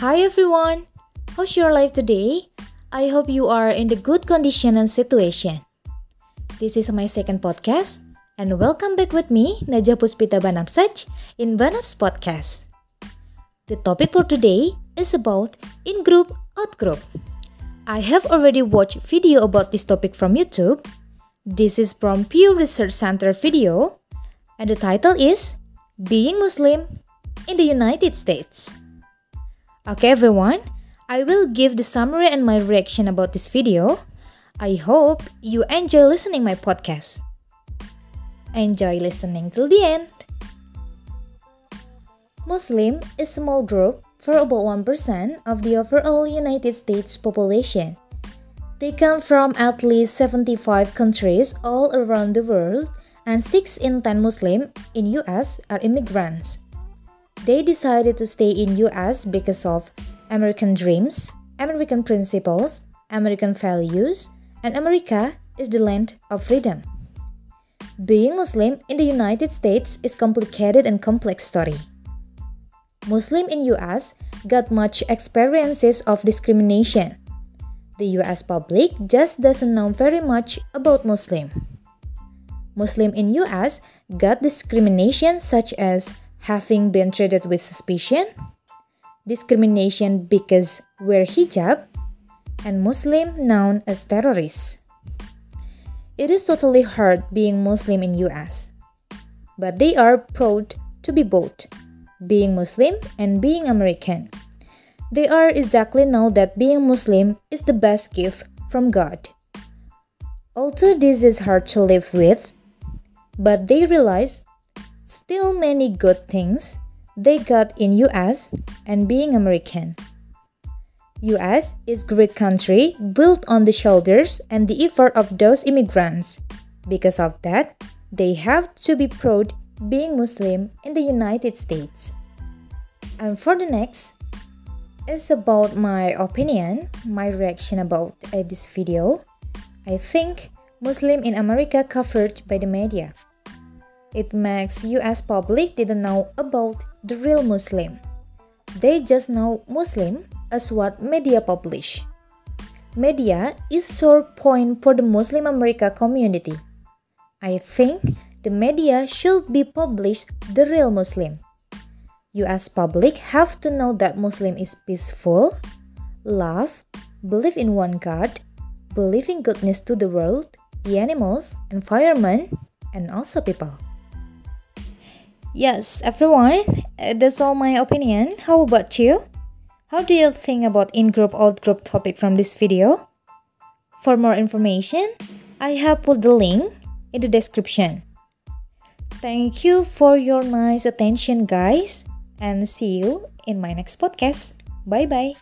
Hi everyone, how's your life today? I hope you are in the good condition and situation. This is my second podcast, and welcome back with me, Najah Puspita Banapsaj, in Banaps Podcast. The topic for today is about in-group, out-group. I have already watched video about this topic from YouTube. This is from Pew Research Center video, and the title is Being Muslim in the United States. Okay everyone, I will give the summary and my reaction about this video. I hope you enjoy listening my podcast. Enjoy listening till the end. Muslim is a small group for about 1% of the overall United States population. They come from at least 75 countries all around the world and 6 in 10 Muslim in US are immigrants. They decided to stay in US because of American dreams, American principles, American values, and America is the land of freedom. Being Muslim in the United States is complicated and complex story. Muslim in US got much experiences of discrimination. The US public just doesn't know very much about Muslim. Muslim in US got discrimination such as having been treated with suspicion, discrimination because wear hijab, and Muslim known as terrorists. It is totally hard being Muslim in US, but they are proud to be both, being Muslim and being American. They are exactly know that being Muslim is the best gift from God. Although this is hard to live with, but they realize still many good things they got in US and being American. US is great country built on the shoulders and the effort of those immigrants. Because of that, they have to be proud being Muslim in the United States. And for the next is about my opinion, my reaction about uh, this video. I think Muslim in America covered by the media. It makes US public didn't know about the real Muslim. They just know Muslim as what media publish. Media is sore point for the Muslim America community. I think the media should be publish the real Muslim. US public have to know that Muslim is peaceful, love, believe in one God, believe in goodness to the world, the animals, environment, and also people. Yes, everyone, uh, that's all my opinion. How about you? How do you think about in-group out-group topic from this video? For more information, I have put the link in the description. Thank you for your nice attention guys and see you in my next podcast. Bye bye.